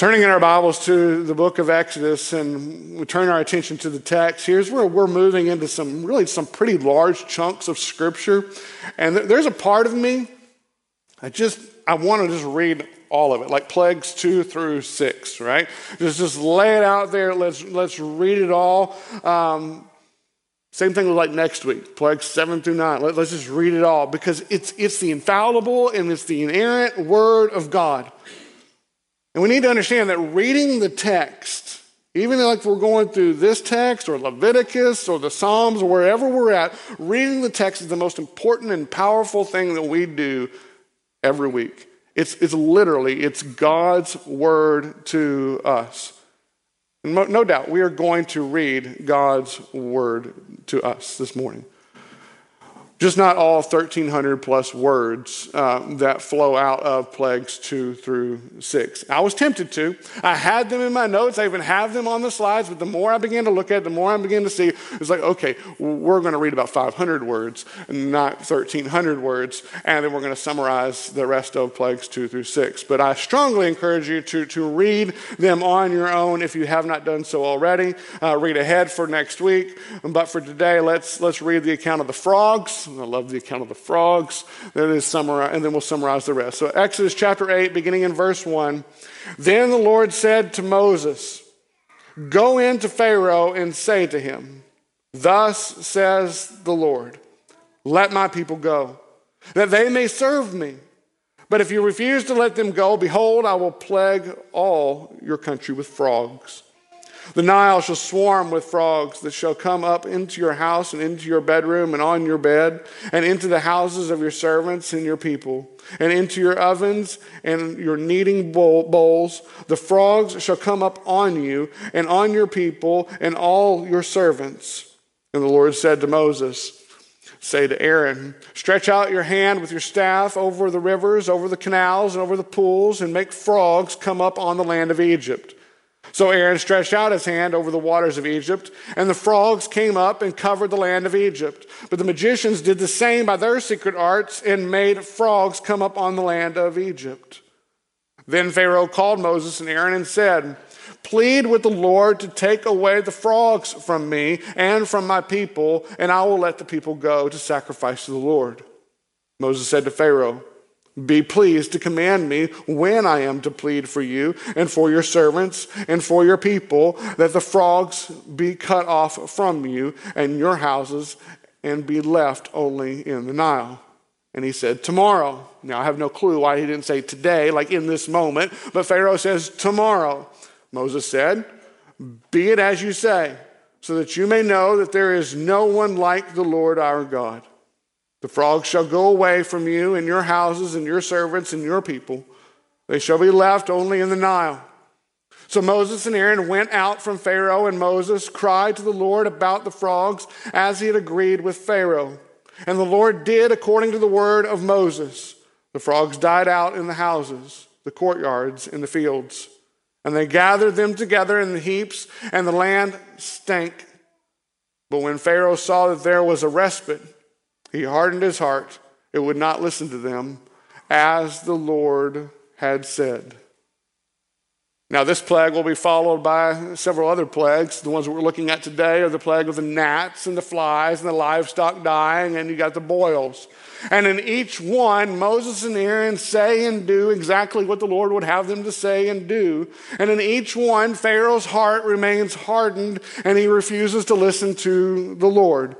Turning in our Bibles to the book of Exodus and we turn our attention to the text, here's where we're moving into some really some pretty large chunks of scripture. And there's a part of me, I just, I want to just read all of it, like plagues two through six, right? Just, just lay it out there. Let's, let's read it all. Um, same thing with like next week, plagues seven through nine. Let, let's just read it all because it's, it's the infallible and it's the inerrant word of God. And we need to understand that reading the text, even like we're going through this text or Leviticus or the Psalms or wherever we're at, reading the text is the most important and powerful thing that we do every week. It's, it's literally, it's God's word to us. No doubt, we are going to read God's word to us this morning just not all 1,300 plus words uh, that flow out of plagues two through six. I was tempted to. I had them in my notes. I even have them on the slides, but the more I began to look at it, the more I began to see, it's like, okay, we're going to read about 500 words, not 1,300 words, and then we're going to summarize the rest of plagues two through six. But I strongly encourage you to, to read them on your own if you have not done so already. Uh, read ahead for next week. But for today, let's, let's read the account of the frogs I love the account of the frogs. And then we'll summarize the rest. So Exodus chapter 8, beginning in verse 1. Then the Lord said to Moses, Go in to Pharaoh and say to him, Thus says the Lord, let my people go, that they may serve me. But if you refuse to let them go, behold, I will plague all your country with frogs. The Nile shall swarm with frogs that shall come up into your house and into your bedroom and on your bed, and into the houses of your servants and your people, and into your ovens and your kneading bowls. The frogs shall come up on you and on your people and all your servants. And the Lord said to Moses, Say to Aaron, Stretch out your hand with your staff over the rivers, over the canals, and over the pools, and make frogs come up on the land of Egypt. So Aaron stretched out his hand over the waters of Egypt, and the frogs came up and covered the land of Egypt. But the magicians did the same by their secret arts and made frogs come up on the land of Egypt. Then Pharaoh called Moses and Aaron and said, Plead with the Lord to take away the frogs from me and from my people, and I will let the people go to sacrifice to the Lord. Moses said to Pharaoh, be pleased to command me when I am to plead for you and for your servants and for your people, that the frogs be cut off from you and your houses and be left only in the Nile. And he said, Tomorrow. Now, I have no clue why he didn't say today, like in this moment, but Pharaoh says, Tomorrow. Moses said, Be it as you say, so that you may know that there is no one like the Lord our God. The frogs shall go away from you and your houses and your servants and your people. They shall be left only in the Nile. So Moses and Aaron went out from Pharaoh, and Moses cried to the Lord about the frogs as he had agreed with Pharaoh. And the Lord did according to the word of Moses. The frogs died out in the houses, the courtyards, in the fields. And they gathered them together in the heaps, and the land stank. But when Pharaoh saw that there was a respite, he hardened his heart, it would not listen to them, as the Lord had said. Now, this plague will be followed by several other plagues. The ones that we're looking at today are the plague of the gnats and the flies and the livestock dying, and you got the boils. And in each one, Moses and Aaron say and do exactly what the Lord would have them to say and do. And in each one, Pharaoh's heart remains hardened and he refuses to listen to the Lord.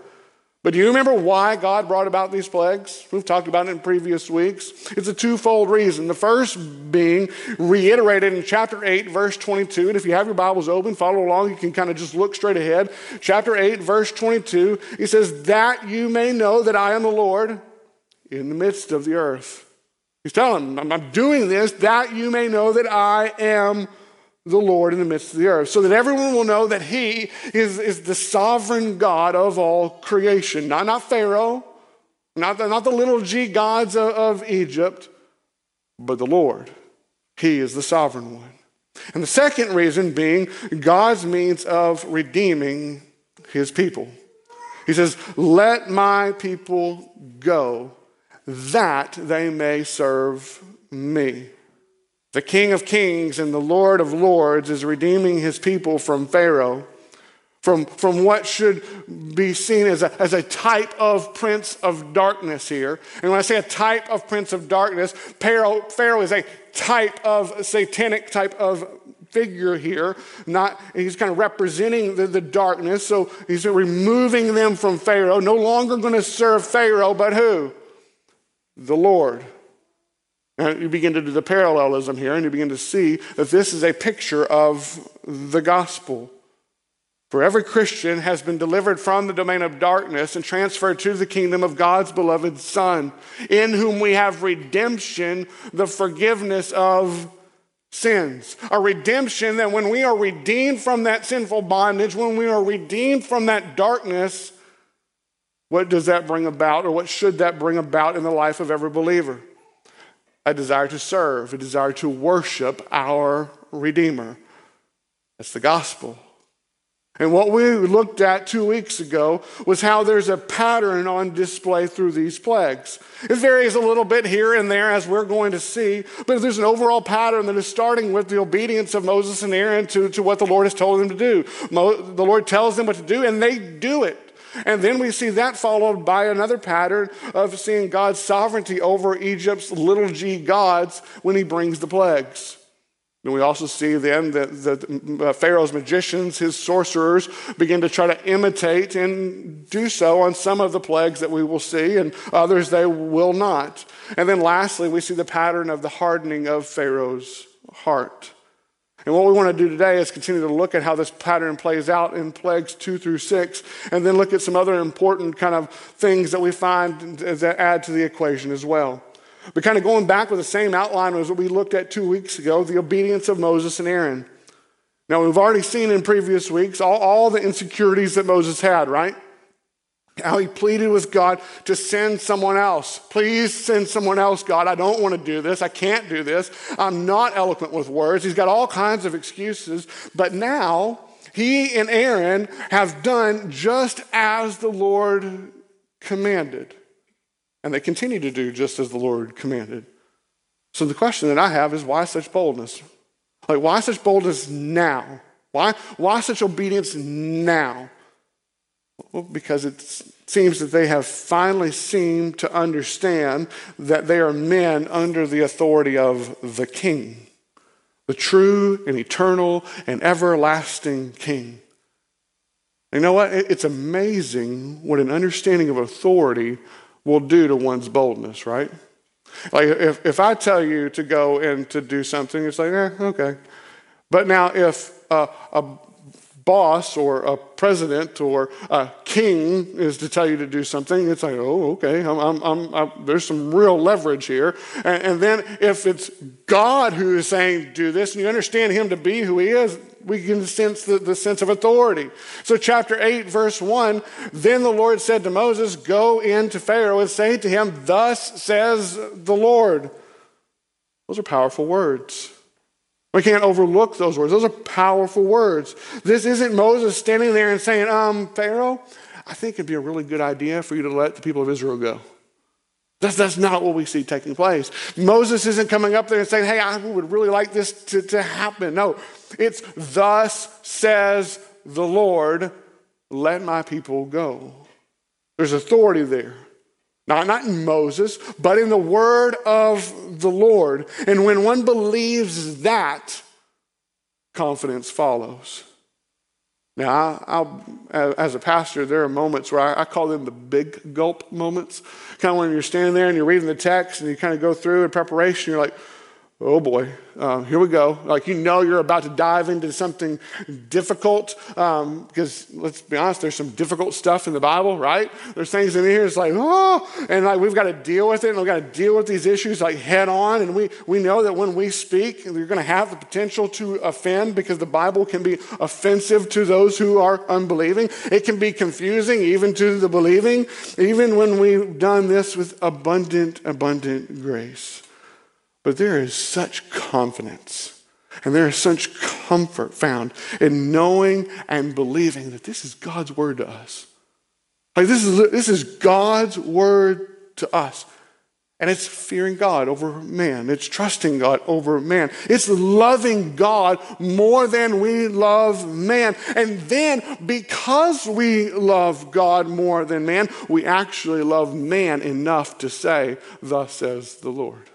But do you remember why God brought about these plagues? We've talked about it in previous weeks. It's a twofold reason. The first being reiterated in chapter 8, verse 22. And if you have your Bibles open, follow along. You can kind of just look straight ahead. Chapter 8, verse 22, he says, That you may know that I am the Lord in the midst of the earth. He's telling them, I'm doing this that you may know that I am the Lord in the midst of the earth, so that everyone will know that He is, is the sovereign God of all creation. Not, not Pharaoh, not the, not the little g gods of, of Egypt, but the Lord. He is the sovereign one. And the second reason being God's means of redeeming His people. He says, Let my people go that they may serve me. The King of Kings and the Lord of Lords is redeeming his people from Pharaoh, from, from what should be seen as a, as a type of prince of darkness here. And when I say a type of prince of darkness, Pharaoh, Pharaoh is a type of satanic type of figure here. Not he's kind of representing the, the darkness. So he's removing them from Pharaoh. No longer going to serve Pharaoh, but who? The Lord. And you begin to do the parallelism here, and you begin to see that this is a picture of the gospel. For every Christian has been delivered from the domain of darkness and transferred to the kingdom of God's beloved Son, in whom we have redemption, the forgiveness of sins. A redemption that when we are redeemed from that sinful bondage, when we are redeemed from that darkness, what does that bring about, or what should that bring about in the life of every believer? A desire to serve, a desire to worship our Redeemer. That's the gospel. And what we looked at two weeks ago was how there's a pattern on display through these plagues. It varies a little bit here and there as we're going to see, but there's an overall pattern that is starting with the obedience of Moses and Aaron to, to what the Lord has told them to do. Mo, the Lord tells them what to do, and they do it. And then we see that followed by another pattern of seeing God's sovereignty over Egypt's little g gods when he brings the plagues. And we also see then that, that uh, Pharaoh's magicians, his sorcerers, begin to try to imitate and do so on some of the plagues that we will see, and others they will not. And then lastly, we see the pattern of the hardening of Pharaoh's heart. And what we want to do today is continue to look at how this pattern plays out in plagues two through six, and then look at some other important kind of things that we find that add to the equation as well. But kind of going back with the same outline as what we looked at two weeks ago the obedience of Moses and Aaron. Now, we've already seen in previous weeks all, all the insecurities that Moses had, right? How he pleaded with God to send someone else. Please send someone else, God. I don't want to do this. I can't do this. I'm not eloquent with words. He's got all kinds of excuses. But now, he and Aaron have done just as the Lord commanded. And they continue to do just as the Lord commanded. So the question that I have is why such boldness? Like, why such boldness now? Why, why such obedience now? Well, because it seems that they have finally seemed to understand that they are men under the authority of the King, the true and eternal and everlasting King. You know what? It's amazing what an understanding of authority will do to one's boldness, right? Like if, if I tell you to go and to do something, it's like, eh, okay. But now if a boss or a president or a king is to tell you to do something, it's like, oh, okay, I'm, I'm, I'm, there's some real leverage here. And, and then if it's God who is saying, do this, and you understand him to be who he is, we can sense the, the sense of authority. So, chapter 8, verse 1 Then the Lord said to Moses, Go in to Pharaoh and say to him, Thus says the Lord. Those are powerful words. We can't overlook those words. Those are powerful words. This isn't Moses standing there and saying, um, Pharaoh, I think it'd be a really good idea for you to let the people of Israel go. That's, that's not what we see taking place. Moses isn't coming up there and saying, Hey, I would really like this to, to happen. No, it's thus says the Lord, let my people go. There's authority there. Not, not in Moses, but in the word of the Lord. And when one believes that, confidence follows. Now, I'll, as a pastor, there are moments where I, I, call them the big gulp moments. Kind of when you're standing there and you're reading the text and you kind of go through in preparation, you're like, Oh boy, uh, here we go. Like you know you're about to dive into something difficult because um, let's be honest, there's some difficult stuff in the Bible, right? There's things in here, it's like, oh, and like we've got to deal with it and we've got to deal with these issues like head on. And we, we know that when we speak, you're going to have the potential to offend because the Bible can be offensive to those who are unbelieving. It can be confusing even to the believing, even when we've done this with abundant, abundant grace. But there is such confidence and there is such comfort found in knowing and believing that this is God's word to us. Like this is, this is God's word to us. And it's fearing God over man. It's trusting God over man. It's loving God more than we love man. And then, because we love God more than man, we actually love man enough to say, Thus says the Lord.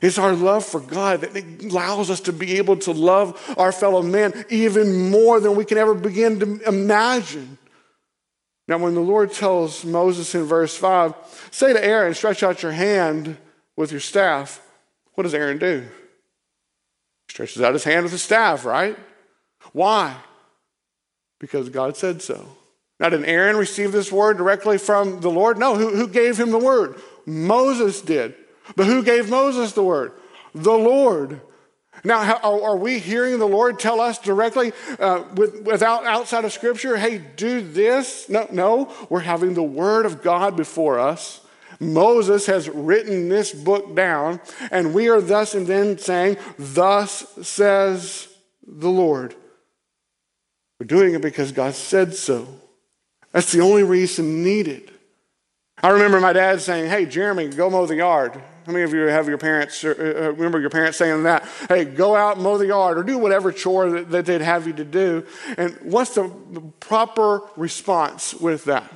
It's our love for God that allows us to be able to love our fellow man even more than we can ever begin to imagine. Now, when the Lord tells Moses in verse 5, say to Aaron, stretch out your hand with your staff, what does Aaron do? He stretches out his hand with his staff, right? Why? Because God said so. Now, did Aaron receive this word directly from the Lord? No. Who, who gave him the word? Moses did. But who gave Moses the word? The Lord. Now, are we hearing the Lord tell us directly uh, with, without outside of Scripture, hey, do this? No, no. We're having the Word of God before us. Moses has written this book down, and we are thus and then saying, Thus says the Lord. We're doing it because God said so. That's the only reason needed. I remember my dad saying, Hey, Jeremy, go mow the yard. How many of you have your parents, uh, uh, remember your parents saying that? Hey, go out mow the yard or do whatever chore that, that they'd have you to do. And what's the, the proper response with that?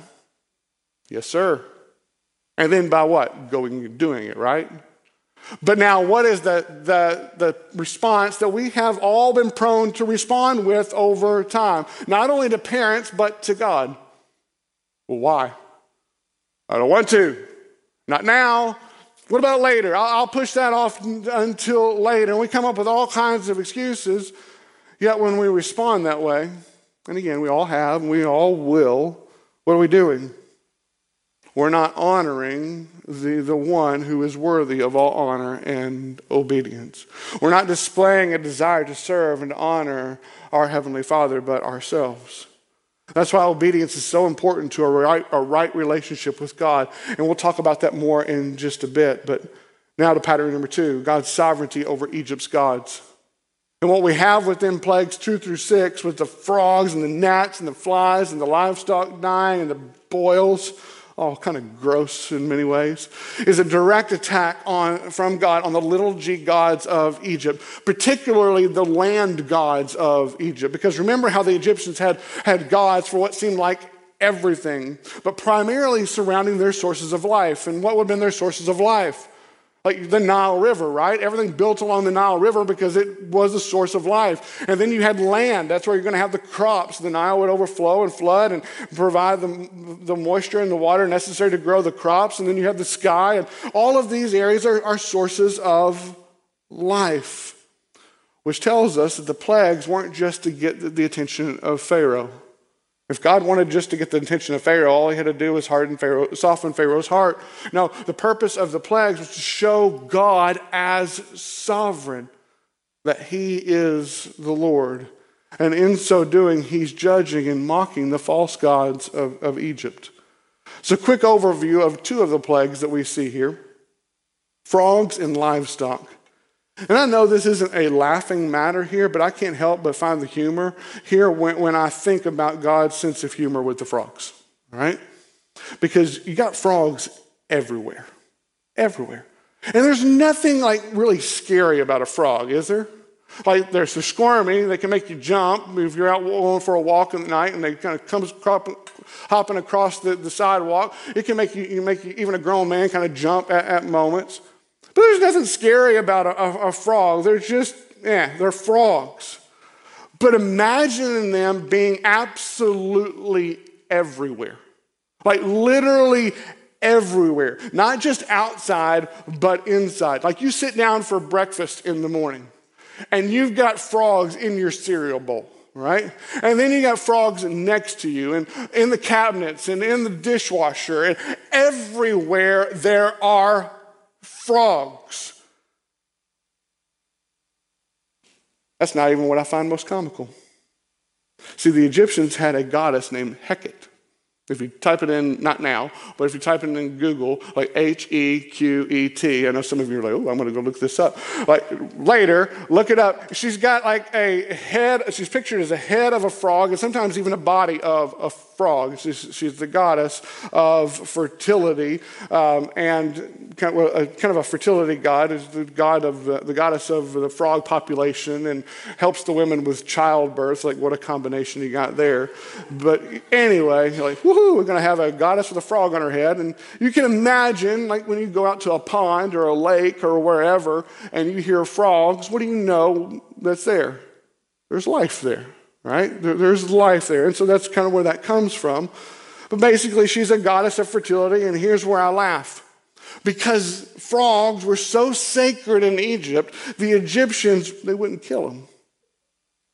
Yes, sir. And then by what? Going and doing it, right? But now, what is the, the, the response that we have all been prone to respond with over time? Not only to parents, but to God. Well, why? I don't want to. Not now. What about later? I'll, push that off until later. And we come up with all kinds of excuses. Yet when we respond that way, and again, we all have, and we all will, what are we doing? We're not honoring the, the one who is worthy of all honor and obedience. We're not displaying a desire to serve and honor our Heavenly Father, but ourselves. That's why obedience is so important to a right, a right relationship with God. And we'll talk about that more in just a bit. But now to pattern number two God's sovereignty over Egypt's gods. And what we have within plagues two through six, with the frogs and the gnats and the flies and the livestock dying and the boils, all kind of gross in many ways, is a direct attack on, from God on the little g gods of Egypt, particularly the land gods of Egypt. Because remember how the Egyptians had, had gods for what seemed like everything, but primarily surrounding their sources of life. And what would have been their sources of life? Like the Nile River, right? Everything built along the Nile River because it was a source of life. And then you had land. That's where you're going to have the crops. The Nile would overflow and flood and provide the, the moisture and the water necessary to grow the crops. And then you have the sky. And all of these areas are, are sources of life, which tells us that the plagues weren't just to get the attention of Pharaoh. If God wanted just to get the attention of Pharaoh, all he had to do was harden Pharaoh, soften Pharaoh's heart. No, the purpose of the plagues was to show God as sovereign, that he is the Lord. And in so doing, he's judging and mocking the false gods of, of Egypt. So, quick overview of two of the plagues that we see here frogs and livestock. And I know this isn't a laughing matter here, but I can't help but find the humor here when, when I think about God's sense of humor with the frogs, right? Because you got frogs everywhere, everywhere. And there's nothing like really scary about a frog, is there? Like they're so squirmy, they can make you jump if you're out going for a walk in the night and they kind of come hopping across the, the sidewalk. It can make you, you make you, even a grown man kind of jump at, at moments. But there's nothing scary about a, a, a frog. They're just, yeah, they're frogs. But imagine them being absolutely everywhere. Like literally everywhere. Not just outside, but inside. Like you sit down for breakfast in the morning and you've got frogs in your cereal bowl right? And then you got frogs next to you, and in the cabinets, and in the dishwasher, and everywhere there are frogs. That's not even what I find most comical. See, the Egyptians had a goddess named Heqet. If you type it in, not now, but if you type it in Google, like H E Q E T, I know some of you are like, oh, I'm going to go look this up. Like later, look it up. She's got like a head, she's pictured as a head of a frog and sometimes even a body of a frogs. She's, she's the goddess of fertility um, and kind of, a, kind of, a, fertility god. Is the god of the, the, goddess of the frog population and helps the women with childbirth. Like what a combination you got there. But anyway, like woohoo, we're going to have a goddess with a frog on her head, and you can imagine like when you go out to a pond or a lake or wherever and you hear frogs. What do you know that's there? There's life there right? There's life there. And so that's kind of where that comes from. But basically, she's a goddess of fertility, and here's where I laugh. Because frogs were so sacred in Egypt, the Egyptians, they wouldn't kill them.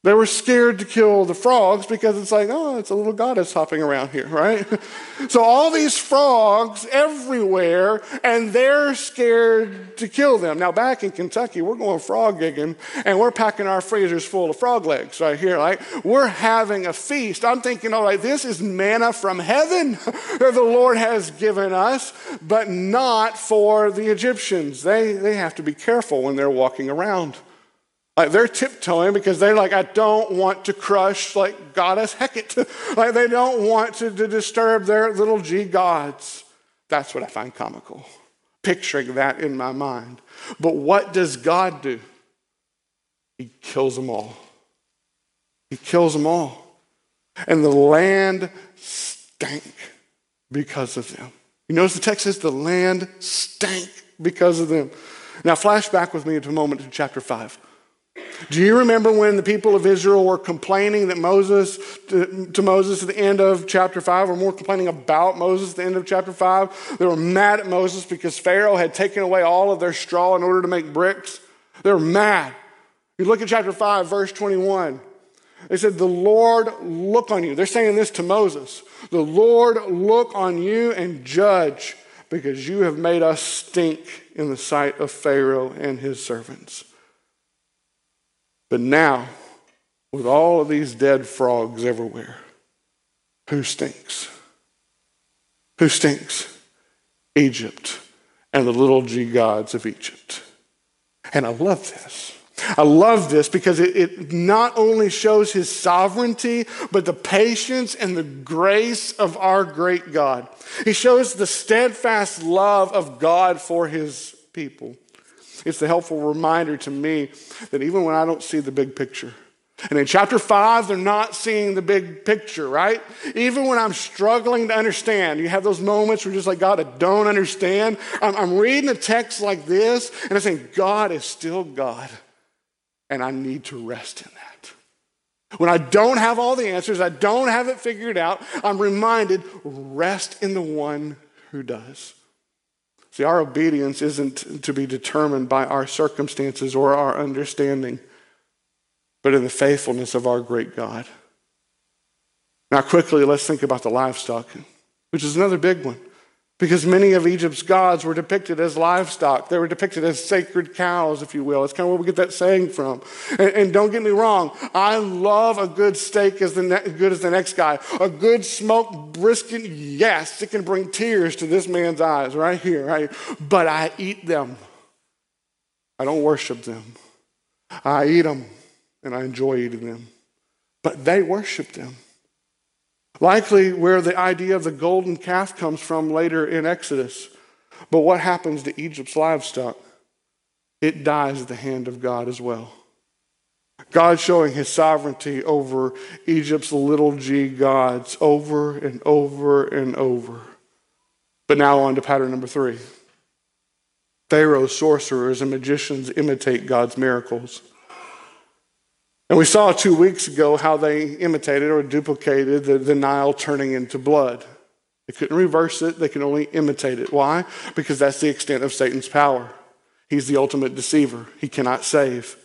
They were scared to kill the frogs because it's like, oh, it's a little goddess hopping around here, right? so all these frogs everywhere, and they're scared to kill them. Now, back in Kentucky, we're going frog gigging, and we're packing our freezers full of frog legs right here. Like, we're having a feast. I'm thinking, all right, this is manna from heaven that the Lord has given us, but not for the Egyptians. They, they have to be careful when they're walking around. Like they're tiptoeing because they're like, I don't want to crush like goddess Heqet. like they don't want to, to disturb their little g gods. That's what I find comical. Picturing that in my mind. But what does God do? He kills them all. He kills them all. And the land stank because of them. You notice the text says the land stank because of them. Now, flash back with me to a moment to chapter 5. Do you remember when the people of Israel were complaining that Moses, to, to, Moses at the end of chapter 5, or more complaining about Moses at the end of chapter 5? They were mad at Moses because Pharaoh had taken away all of their straw in order to make bricks. They were mad. You look at chapter 5, verse 21. They said, The Lord look on you. They're saying this to Moses. The Lord look on you and judge because you have made us stink in the sight of Pharaoh and his servants. But now, with all of these dead frogs everywhere, who stinks? Who stinks? Egypt and the little g gods of Egypt. And I love this. I love this because it, it, not only shows his sovereignty, but the patience and the grace of our great God. He shows the steadfast love of God for his people. It's a helpful reminder to me that even when I don't see the big picture, and in chapter five, they're not seeing the big picture, right? Even when I'm struggling to understand, you have those moments where you're just like, God, I don't understand. I'm, I'm reading a text like this, and I'm saying, God is still God, and I need to rest in that. When I don't have all the answers, I don't have it figured out, I'm reminded, rest in the one who does. See, our obedience isn't to be determined by our circumstances or our understanding, but in the faithfulness of our great God. Now, quickly, let's think about the livestock, which is another big one. Because many of Egypt's gods were depicted as livestock. They were depicted as sacred cows, if you will. It's kind of where we get that saying from. And, and don't get me wrong, I love a good steak as ne- good as the next guy. A good smoked brisket, yes, it can bring tears to this man's eyes right here, right? But I eat them. I don't worship them. I eat them and I enjoy eating them. But they worship them. Likely where the idea of the golden calf comes from later in Exodus. But what happens to Egypt's livestock? It dies at the hand of God as well. God showing his sovereignty over Egypt's little g gods over and over and over. But now on to pattern number three Pharaoh's sorcerers and magicians imitate God's miracles. And we saw two weeks ago how they imitated or duplicated the, the Nile turning into blood. They couldn't reverse it, they can only imitate it. Why? Because that's the extent of Satan's power. He's the ultimate deceiver, he cannot save.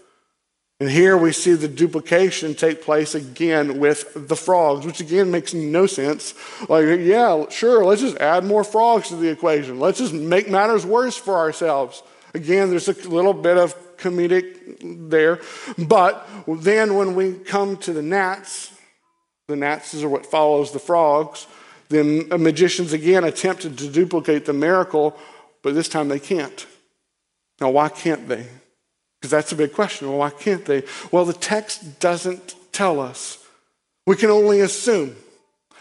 And here we see the duplication take place again with the frogs, which again makes no sense. Like, yeah, sure, let's just add more frogs to the equation. Let's just make matters worse for ourselves. Again, there's a little bit of comedic there. But then when we come to the gnats, the gnats are what follows the frogs, then magicians again attempted to duplicate the miracle, but this time they can't. Now, why can't they? Because that's a big question. Well, why can't they? Well, the text doesn't tell us. We can only assume.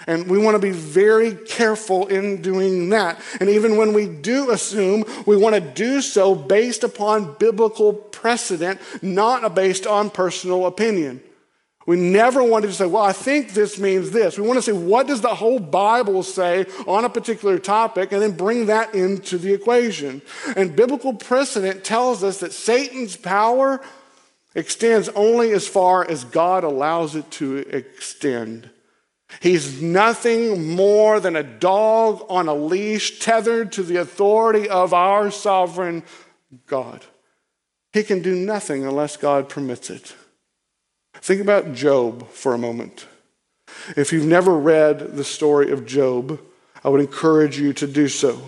And we want to be very careful in doing that. And even when we do assume, we want to do so based upon biblical precedent, not based on personal opinion. We never want to say, well, I think this means this. We want to say, what does the whole Bible say on a particular topic, and then bring that into the equation. And biblical precedent tells us that Satan's power extends only as far as God allows it to extend. He's nothing more than a dog on a leash tethered to the authority of our sovereign God. He can do nothing unless God permits it. Think about Job for a moment. If you've never read the story of Job, I would encourage you to do so.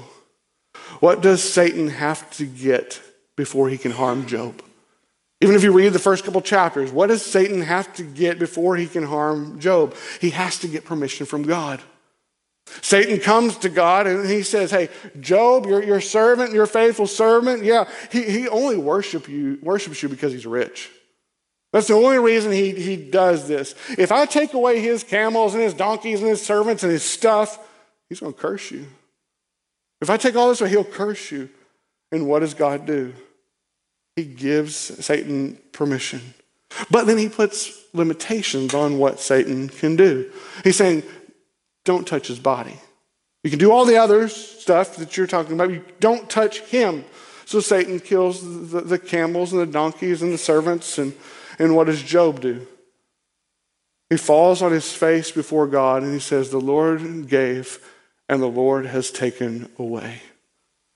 What does Satan have to get before he can harm Job? Even if you read the first couple chapters, what does Satan have to get before he can harm Job? He has to get permission from God. Satan comes to God and he says, Hey, Job, your, your servant, your faithful servant, yeah, he, he only worship you, worships you because he's rich. That's the only reason he, he does this. If I take away his camels and his donkeys and his servants and his stuff, he's going to curse you. If I take all this away, he'll curse you. And what does God do? He gives Satan permission. But then he puts limitations on what Satan can do. He's saying, don't touch his body. You can do all the other stuff that you're talking about. You don't touch him. So Satan kills the, the camels and the donkeys and the servants. And, and what does Job do? He falls on his face before God and he says, The Lord gave and the Lord has taken away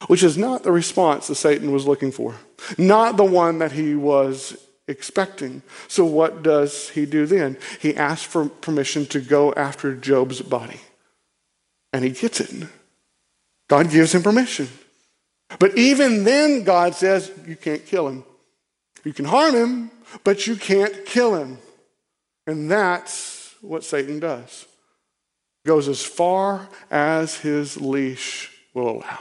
which is not the response that Satan was looking for, not the one that he was expecting. So, what does he do then? He asks for permission to go after Job's body, and he gets it. God gives him permission. But even then, God says, You can't kill him. You can harm him, but you can't kill him. And that's what Satan does. Goes as far as his leash will allow.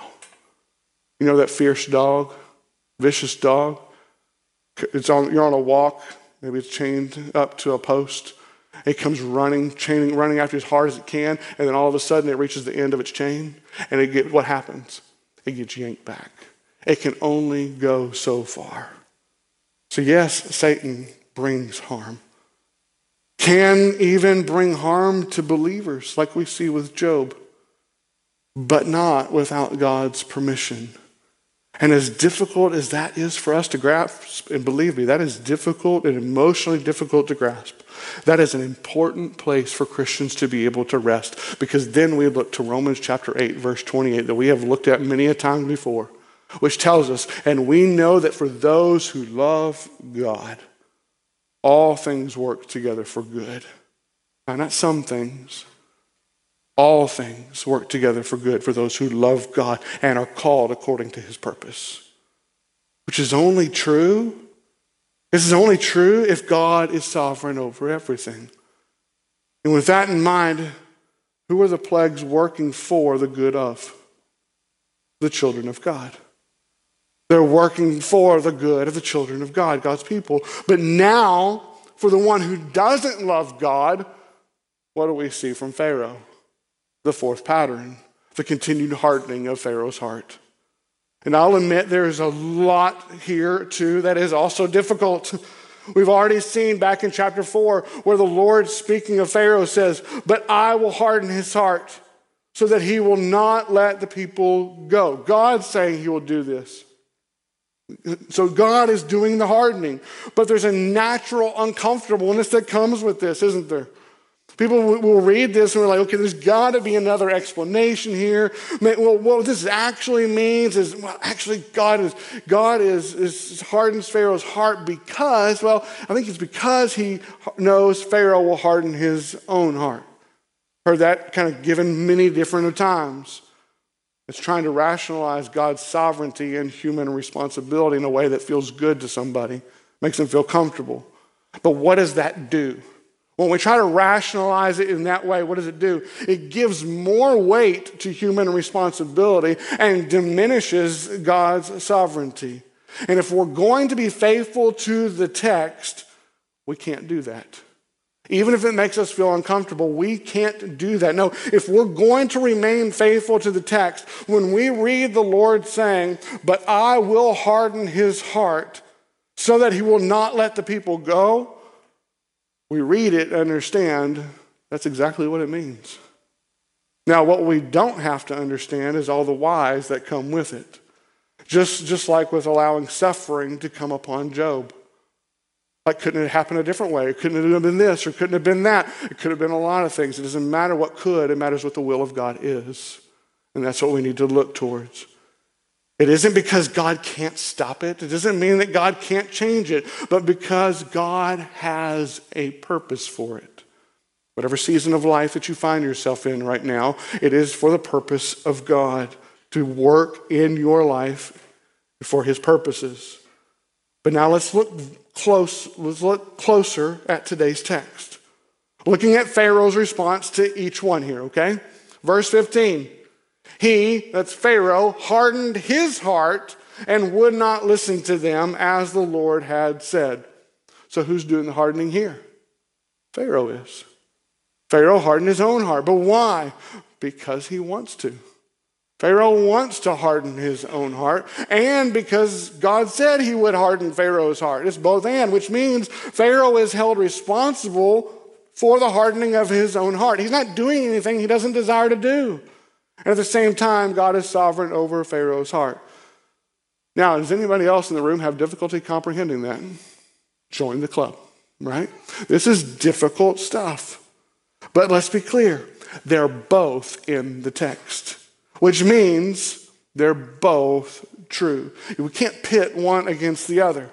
You know that fierce dog, vicious dog? It's on, you're on a walk, maybe it's chained up to a post. It comes running, chaining, running after you as hard as it can, and then all of a sudden it reaches the end of its chain, and it get, what happens? It gets yanked back. It can only go so far. So, yes, Satan brings harm. Can even bring harm to believers, like we see with Job, but not without God's permission. And as difficult as that is for us to grasp, and believe me, that is difficult and emotionally difficult to grasp. That is an important place for Christians to be able to rest because then we look to Romans chapter 8, verse 28, that we have looked at many a time before, which tells us, and we know that for those who love God, all things work together for good. Now, not some things, all things work together for good for those who love God and are called according to his purpose. Which is only true. This is only true if God is sovereign over everything. And with that in mind, who are the plagues working for the good of? The children of God. They're working for the good of the children of God, God's people. But now, for the one who doesn't love God, what do we see from Pharaoh? The fourth pattern, the continued hardening of Pharaoh's heart. And I'll admit there's a lot here too that is also difficult. We've already seen back in chapter 4 where the Lord, speaking of Pharaoh, says, But I will harden his heart so that he will not let the people go. God's saying he will do this. So God is doing the hardening. But there's a natural uncomfortableness that comes with this, isn't there? People will read this and we're like, okay, there's got to be another explanation here. Well, what this actually means is, well, actually, God is God is, is hardens Pharaoh's heart because, well, I think it's because he knows Pharaoh will harden his own heart. Heard that kind of given many different times. It's trying to rationalize God's sovereignty and human responsibility in a way that feels good to somebody, makes them feel comfortable. But what does that do? When we try to rationalize it in that way, what does it do? It gives more weight to human responsibility and diminishes God's sovereignty. And if we're going to be faithful to the text, we can't do that. Even if it makes us feel uncomfortable, we can't do that. No, if we're going to remain faithful to the text, when we read the Lord saying, But I will harden his heart so that he will not let the people go, we read it and understand that's exactly what it means. Now, what we don't have to understand is all the whys that come with it. Just, just like with allowing suffering to come upon Job. Like, couldn't it happen a different way? Couldn't it have been this or couldn't it have been that? It could have been a lot of things. It doesn't matter what could, it matters what the will of God is. And that's what we need to look towards. It isn't because God can't stop it. It doesn't mean that God can't change it, but because God has a purpose for it. Whatever season of life that you find yourself in right now, it is for the purpose of God to work in your life for his purposes. But now let's look close, let's look closer at today's text. Looking at Pharaoh's response to each one here, okay? Verse 15. He, that's Pharaoh, hardened his heart and would not listen to them as the Lord had said. So who's doing the hardening here? Pharaoh is. Pharaoh hardened his own heart. But why? Because he wants to. Pharaoh wants to harden his own heart, and because God said he would harden Pharaoh's heart. It's both and, which means Pharaoh is held responsible for the hardening of his own heart. He's not doing anything he doesn't desire to do. And at the same time, God is sovereign over Pharaoh's heart. Now, does anybody else in the room have difficulty comprehending that? Join the club, right? This is difficult stuff. But let's be clear they're both in the text which means they're both true. We can't pit one against the other.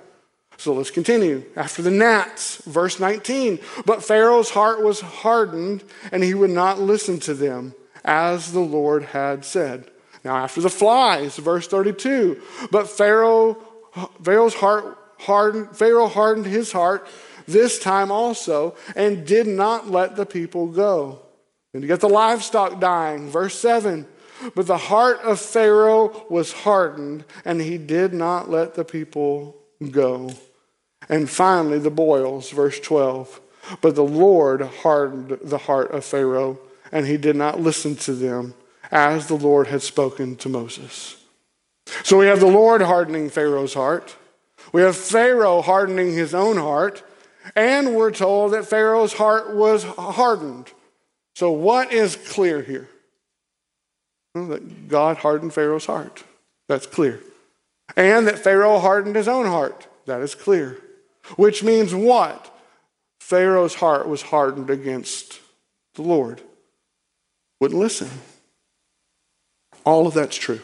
So let's continue. After the gnats, verse 19. But Pharaoh's heart was hardened, and he would not listen to them, as the Lord had said. Now, after the flies, verse 32. But Pharaoh, Pharaoh's heart hardened, Pharaoh hardened his heart this time also, and did not let the people go. And you get the livestock dying, verse 7. But the heart of Pharaoh was hardened, and he did not let the people go. And finally, the boils, verse 12. But the Lord hardened the heart of Pharaoh, and he did not listen to them as the Lord had spoken to Moses. So we have the Lord hardening Pharaoh's heart. We have Pharaoh hardening his own heart. And we're told that Pharaoh's heart was hardened. So, what is clear here? that God hardened Pharaoh's heart. That's clear. And that Pharaoh hardened his own heart. That is clear. Which means what? Pharaoh's heart was hardened against the Lord. Wouldn't listen. All of that's true.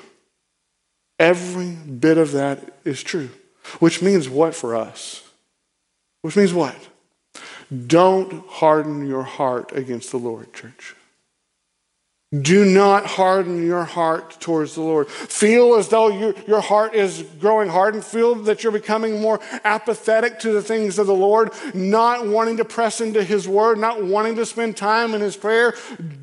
Every bit of that is true. Which means what for us? Which means what? Don't harden your heart against the Lord, church. Do not harden your heart towards the Lord. Feel as though you, your heart is growing hardened. Feel that you're becoming more apathetic to the things of the Lord, not wanting to press into His Word, not wanting to spend time in His prayer.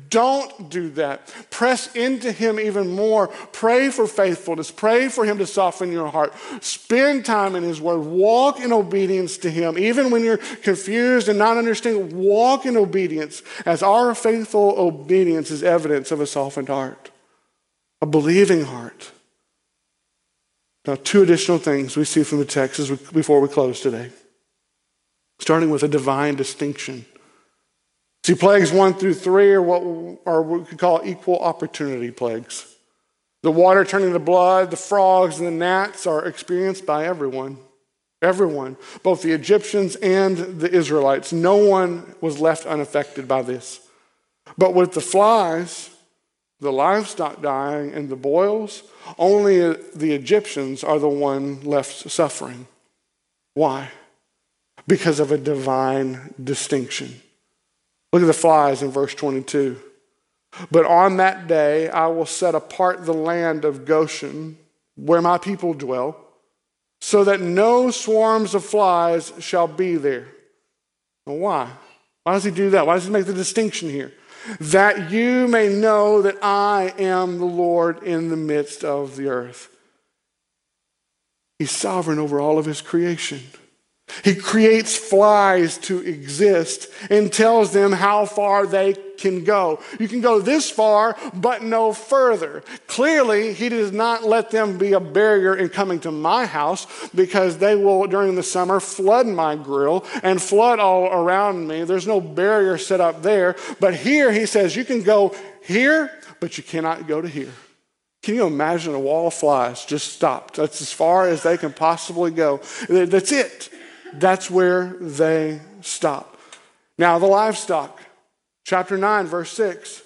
Don't do that. Press into Him even more. Pray for faithfulness. Pray for Him to soften your heart. Spend time in His Word. Walk in obedience to Him. Even when you're confused and not understanding, walk in obedience as our faithful obedience is evidence of a softened heart, a believing heart. Now, two additional things we see from the text before we close today, starting with a divine distinction. See, plagues one through three are what, are what we could call equal opportunity plagues. The water turning to blood, the frogs, and the gnats are experienced by everyone. Everyone, both the Egyptians and the Israelites. No one was left unaffected by this. But with the flies, the livestock dying, and the boils, only the Egyptians are the one left suffering. Why? Because of a divine distinction. Look at the flies in verse 22. But on that day I will set apart the land of Goshen, where my people dwell, so that no swarms of flies shall be there. Why? Why does he do that? Why does he make the distinction here? That you may know that I am the Lord in the midst of the earth. He's sovereign over all of his creation. He creates flies to exist and tells them how far they can go. You can go this far, but no further. Clearly, he does not let them be a barrier in coming to my house because they will, during the summer, flood my grill and flood all around me. There's no barrier set up there. But here, he says, you can go here, but you cannot go to here. Can you imagine a wall of flies just stopped? That's as far as they can possibly go. That's it. That's where they stop. Now, the livestock, chapter 9, verse 6.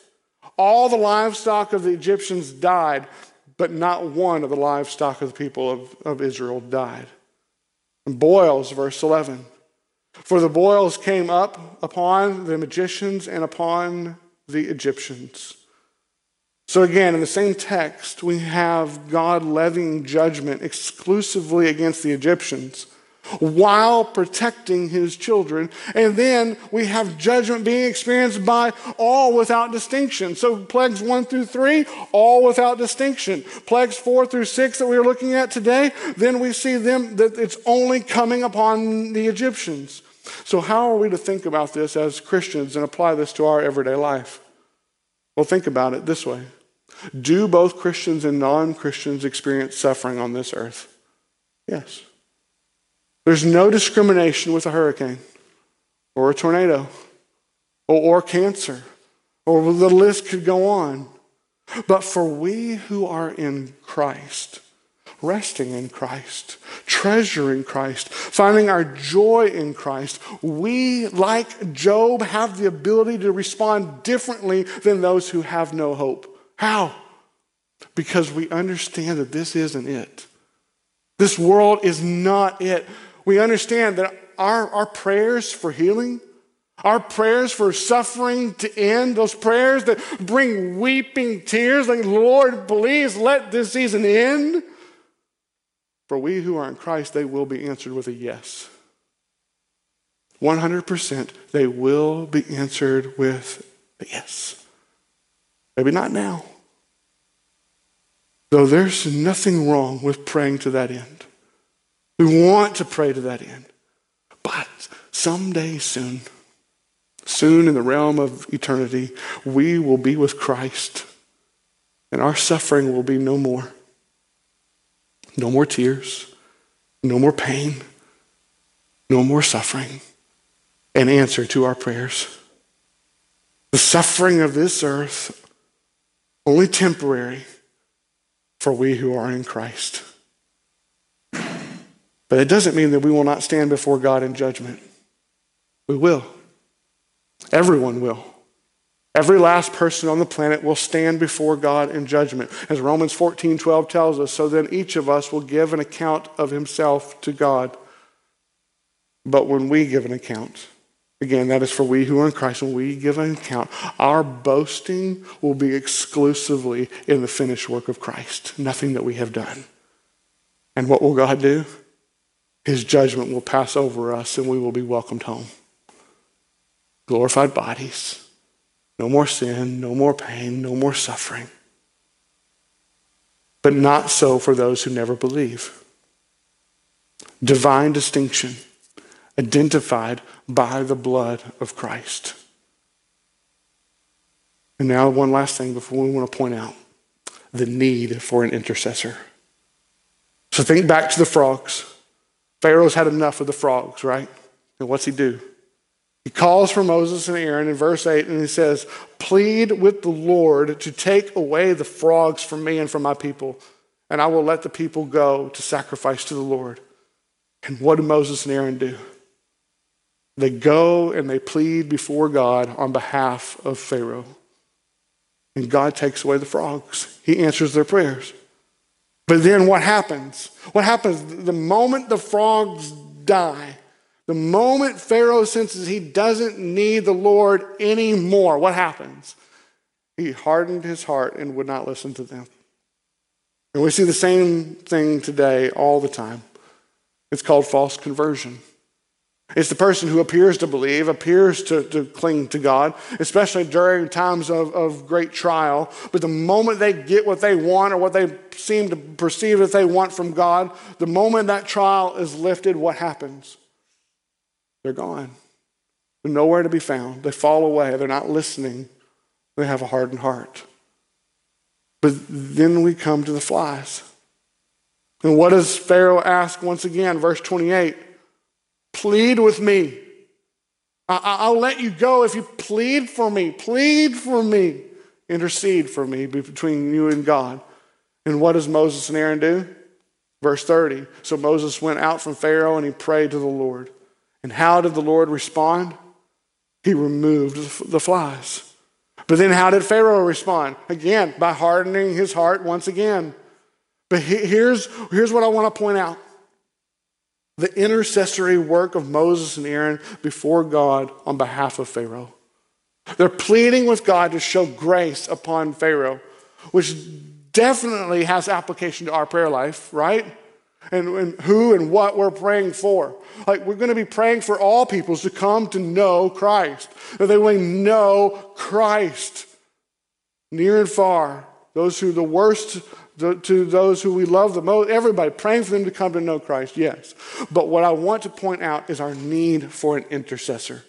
All the livestock of the Egyptians died, but not one of the livestock of the people of, of Israel died. And boils, verse 11. For the boils came up upon the magicians and upon the Egyptians. So, again, in the same text, we have God levying judgment exclusively against the Egyptians while protecting his children. And then we have judgment being experienced by all without distinction. So plagues one through three, all without distinction. Plagues four through six that we are looking at today, then we see them that it's only coming upon the Egyptians. So how are we to think about this as Christians and apply this to our everyday life? Well, think about it this way. Do both Christians and non Christians experience suffering on this earth? Yes. There's no discrimination with a hurricane or a tornado or, or cancer, or the list could go on. But for we who are in Christ, resting in Christ, treasuring Christ, finding our joy in Christ, we, like Job, have the ability to respond differently than those who have no hope. How? Because we understand that this isn't it. This world is not it we understand that our, our prayers for healing, our prayers for suffering to end, those prayers that bring weeping tears, like, Lord, please let this season end. For we who are in Christ, they will be answered with a yes. 100% they will be answered with a yes. Maybe not now. Though there's nothing wrong with praying to that end. We want to pray to that end. But someday soon, soon in the realm of eternity, we will be with Christ and our suffering will be no more. No more tears, no more pain, no more suffering, an answer to our prayers. The suffering of this earth, only temporary for we who are in Christ. But it doesn't mean that we will not stand before God in judgment. We will. Everyone will. Every last person on the planet will stand before God in judgment. As Romans 14 12 tells us, so then each of us will give an account of himself to God. But when we give an account, again, that is for we who are in Christ, when we give an account, our boasting will be exclusively in the finished work of Christ, nothing that we have done. And what will God do? His judgment will pass over us and we will be welcomed home. Glorified bodies, no more sin, no more pain, no more suffering. But not so for those who never believe. Divine distinction, identified by the blood of Christ. And now, one last thing before we want to point out the need for an intercessor. So think back to the frogs. Pharaoh's had enough of the frogs, right? And what's he do? He calls for Moses and Aaron in verse 8 and he says, Plead with the Lord to take away the frogs from me and from my people, and I will let the people go to sacrifice to the Lord. And what do Moses and Aaron do? They go and they plead before God on behalf of Pharaoh. And God takes away the frogs. He answers their prayers. But then what happens? What happens the moment the frogs die? The moment Pharaoh senses he doesn't need the Lord anymore, what happens? He hardened his heart and would not listen to them. And we see the same thing today all the time. It's called false conversion. It's the person who appears to believe, appears to, to cling to God, especially during times of, of great trial. But the moment they get what they want or what they seem to perceive that they want from God, the moment that trial is lifted, what happens? they're gone. They're nowhere to be found. They fall away. They're not listening. They have a hardened heart. But then we come to the flies. And what does Pharaoh ask once again? Verse 28 Plead with me. I- will let you go if you plead for me. Plead for me. Intercede for me between you and God. And what does Moses and Aaron do? Verse 30. So Moses went out from Pharaoh and he prayed to the Lord. And how did the Lord respond? He removed the flies. But then how did Pharaoh respond? Again, by hardening his heart once again. But here's, here's what I want to point out the intercessory work of Moses and Aaron before God on behalf of Pharaoh. They're pleading with God to show grace upon Pharaoh, which definitely has application to our prayer life, right? And, and who and what we're praying for. Like, we're going to be praying for all peoples to come to know Christ, that they will know Christ near and far. Those who the worst to those who we love the most, everybody, praying for them to come to know Christ, yes. But what I want to point out is our need for an intercessor.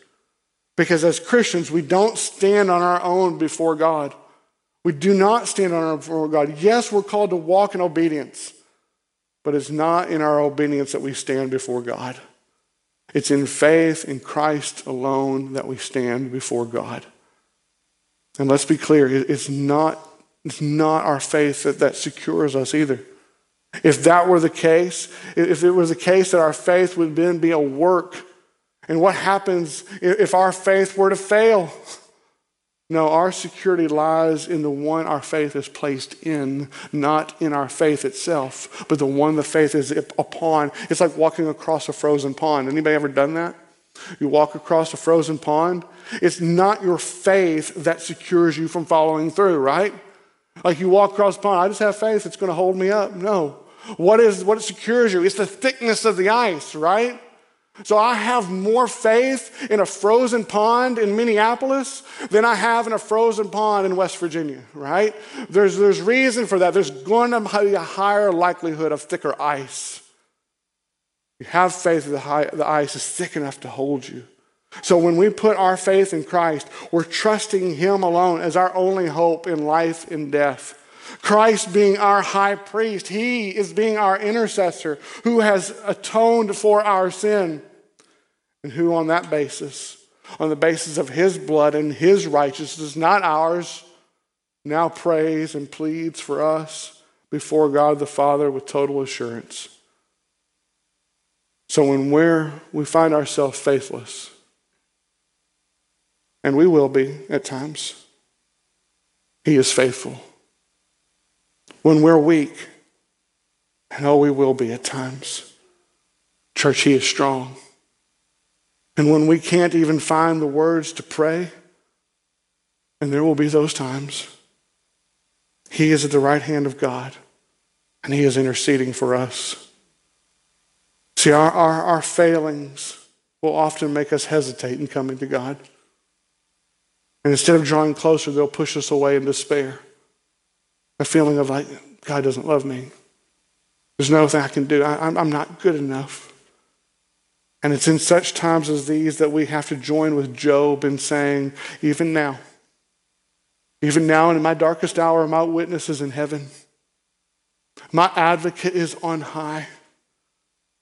Because as Christians, we don't stand on our own before God. We do not stand on our own before God. Yes, we're called to walk in obedience, but it's not in our obedience that we stand before God. It's in faith in Christ alone that we stand before God. And let's be clear, it's not it's not our faith that, that secures us either. If that were the case, if it was the case that our faith would then be a work, and what happens if our faith were to fail? No, our security lies in the one our faith is placed in, not in our faith itself, but the one the faith is upon. It's like walking across a frozen pond. Anybody ever done that? You walk across a frozen pond. It's not your faith that secures you from following through, right? Like you walk across the pond, I just have faith it's going to hold me up. No. What is what secures you? It's the thickness of the ice, right? So I have more faith in a frozen pond in Minneapolis than I have in a frozen pond in West Virginia, right? There's, there's reason for that. There's going to be a higher likelihood of thicker ice. You have faith that the, ice is thick enough to hold you. So when we put our faith in Christ, we're trusting Him alone as our only hope in life and death. Christ being our high priest, He is being our intercessor who has atoned for our sin, and who, on that basis, on the basis of His blood and His righteousness, not ours, now prays and pleads for us before God the Father with total assurance. So when we're, we find ourselves faithless, and we will be at times. He is faithful. When we're weak, and oh, we will be at times, church, He is strong. And when we can't even find the words to pray, and there will be those times, He is at the right hand of God, and He is interceding for us. See, our, our, our failings will often make us hesitate in coming to God. And instead of drawing closer, they'll push us away in despair. A feeling of like, God doesn't love me. There's nothing I can do. I, am not good enough. And it's in such times as these that we have to join with Job in saying, even now, even now in my darkest hour, my witness is in heaven. My advocate is on high.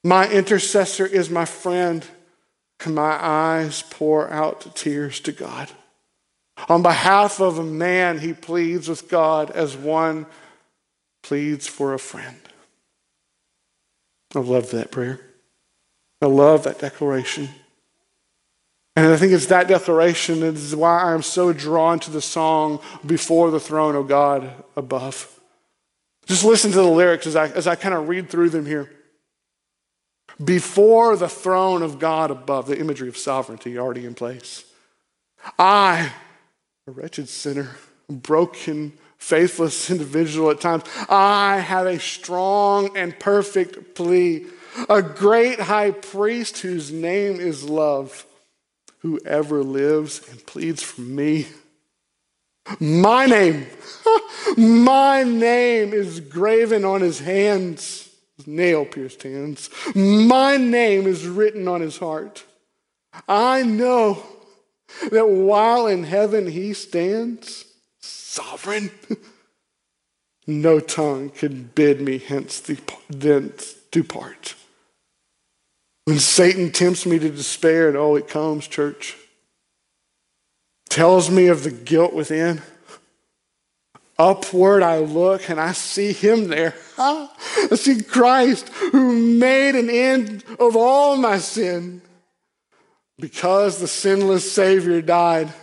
My intercessor is my friend. And my eyes pour out tears to God. On behalf of a man, he pleads with God as one pleads for a friend. I love that prayer. I love that declaration. And I think it's that declaration that is why I'm so drawn to the song Before the Throne of God Above. Just listen to the lyrics as I, as I kind of read through them here. Before the throne of God above, the imagery of sovereignty already in place. I a wretched sinner, a broken, faithless individual at times. I have a strong and perfect plea, a great high priest whose name is love, who ever lives and pleads for me. My name, my name is graven on his hands, his nail pierced hands. My name is written on his heart. I know that while in heaven he stands sovereign, no tongue can bid me hence thence depart. When Satan tempts me to despair, and oh, it comes, church, tells me of the guilt within. Upward I look and I see him there. I see Christ who made an end of all my sin because the sinless Savior died.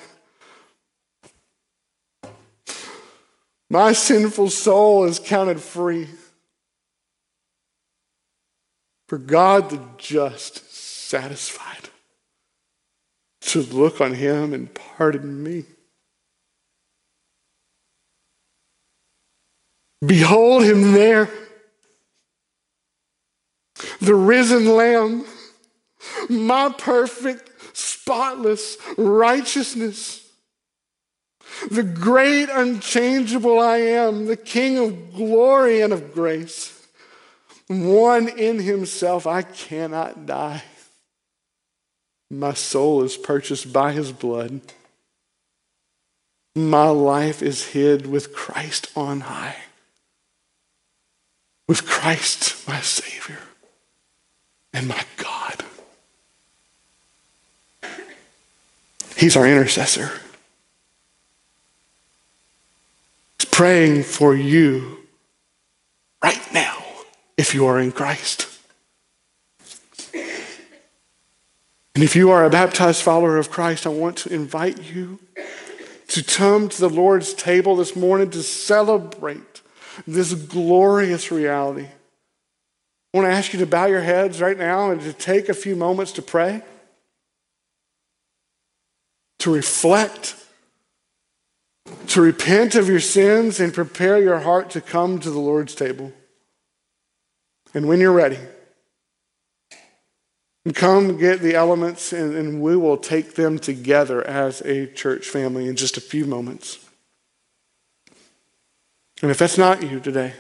My sinful soul is counted free. For God the just satisfied to look on him and pardon me. Behold him there, the risen Lamb, my perfect, spotless righteousness, the great, unchangeable I am, the King of glory and of grace. One in himself, I cannot die. My soul is purchased by his blood. My life is hid with Christ on high. With Christ, my Savior and my God. He's our intercessor. He's praying for you right now if you are in Christ. And if you are a baptized follower of Christ, I want to invite you to come to the Lord's table this morning to celebrate this glorious reality. I want to ask you to bow your heads right now and to take a few moments to pray, to reflect, to repent of your sins, and prepare your heart to come to the Lord's table. And when you're ready, come get the elements and, and, we will take them together as a church family in just a few moments. And if that's not you today,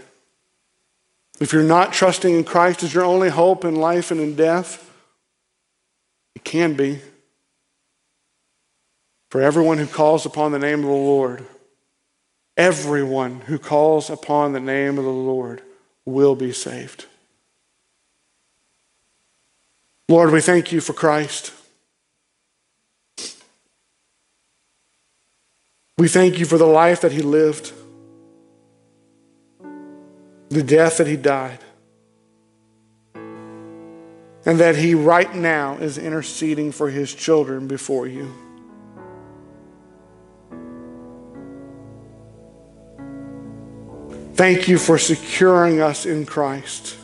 if you're not trusting in Christ as your only hope in life and in death, it can be. For everyone who calls upon the name of the Lord, everyone who calls upon the name of the Lord will be saved. Lord, we thank you for Christ. We thank you for the life that he lived, the death that he died, and that he right now is interceding for his children before you. Thank you for securing us in Christ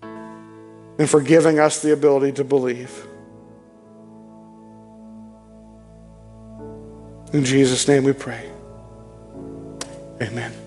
and for giving us the ability to believe. In Jesus' name we pray. Amen.